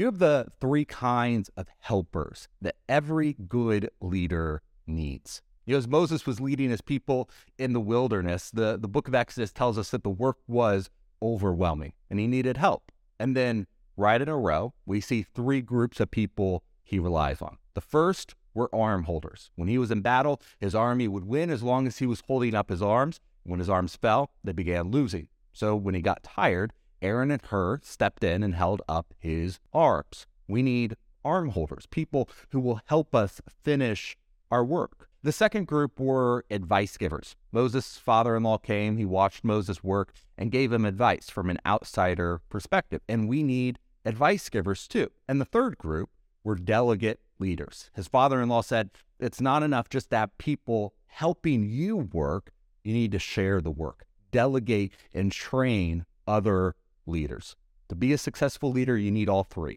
You have the three kinds of helpers that every good leader needs? You know, as Moses was leading his people in the wilderness, the, the book of Exodus tells us that the work was overwhelming and he needed help. And then, right in a row, we see three groups of people he relies on. The first were arm holders. When he was in battle, his army would win as long as he was holding up his arms. When his arms fell, they began losing. So when he got tired, Aaron and Hur stepped in and held up his arms. We need arm holders, people who will help us finish our work. The second group were advice givers. Moses' father in law came, he watched Moses work and gave him advice from an outsider perspective. And we need advice givers too. And the third group were delegate leaders. His father in law said, It's not enough just to have people helping you work, you need to share the work, delegate and train other leaders. To be a successful leader, you need all three